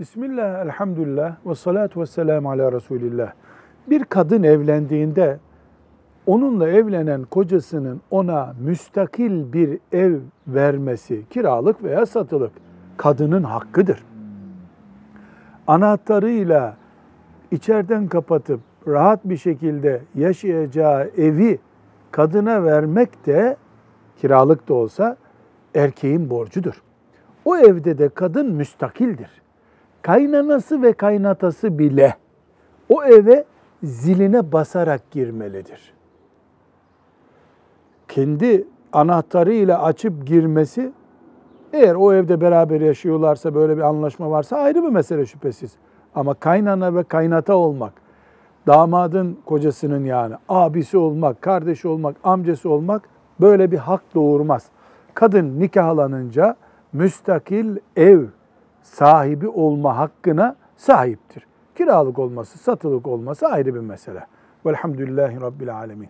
Bismillah, elhamdülillah ve salatu ve selamu ala Resulillah. Bir kadın evlendiğinde onunla evlenen kocasının ona müstakil bir ev vermesi, kiralık veya satılık kadının hakkıdır. Anahtarıyla içeriden kapatıp rahat bir şekilde yaşayacağı evi kadına vermek de kiralık da olsa erkeğin borcudur. O evde de kadın müstakildir. Kaynanası ve kaynatası bile o eve ziline basarak girmelidir. Kendi anahtarıyla açıp girmesi eğer o evde beraber yaşıyorlarsa böyle bir anlaşma varsa ayrı bir mesele şüphesiz. Ama kaynana ve kaynata olmak, damadın kocasının yani abisi olmak, kardeşi olmak, amcası olmak böyle bir hak doğurmaz. Kadın nikahlanınca müstakil ev sahibi olma hakkına sahiptir. Kiralık olması, satılık olması ayrı bir mesele. Velhamdülillahi Rabbil Alemin.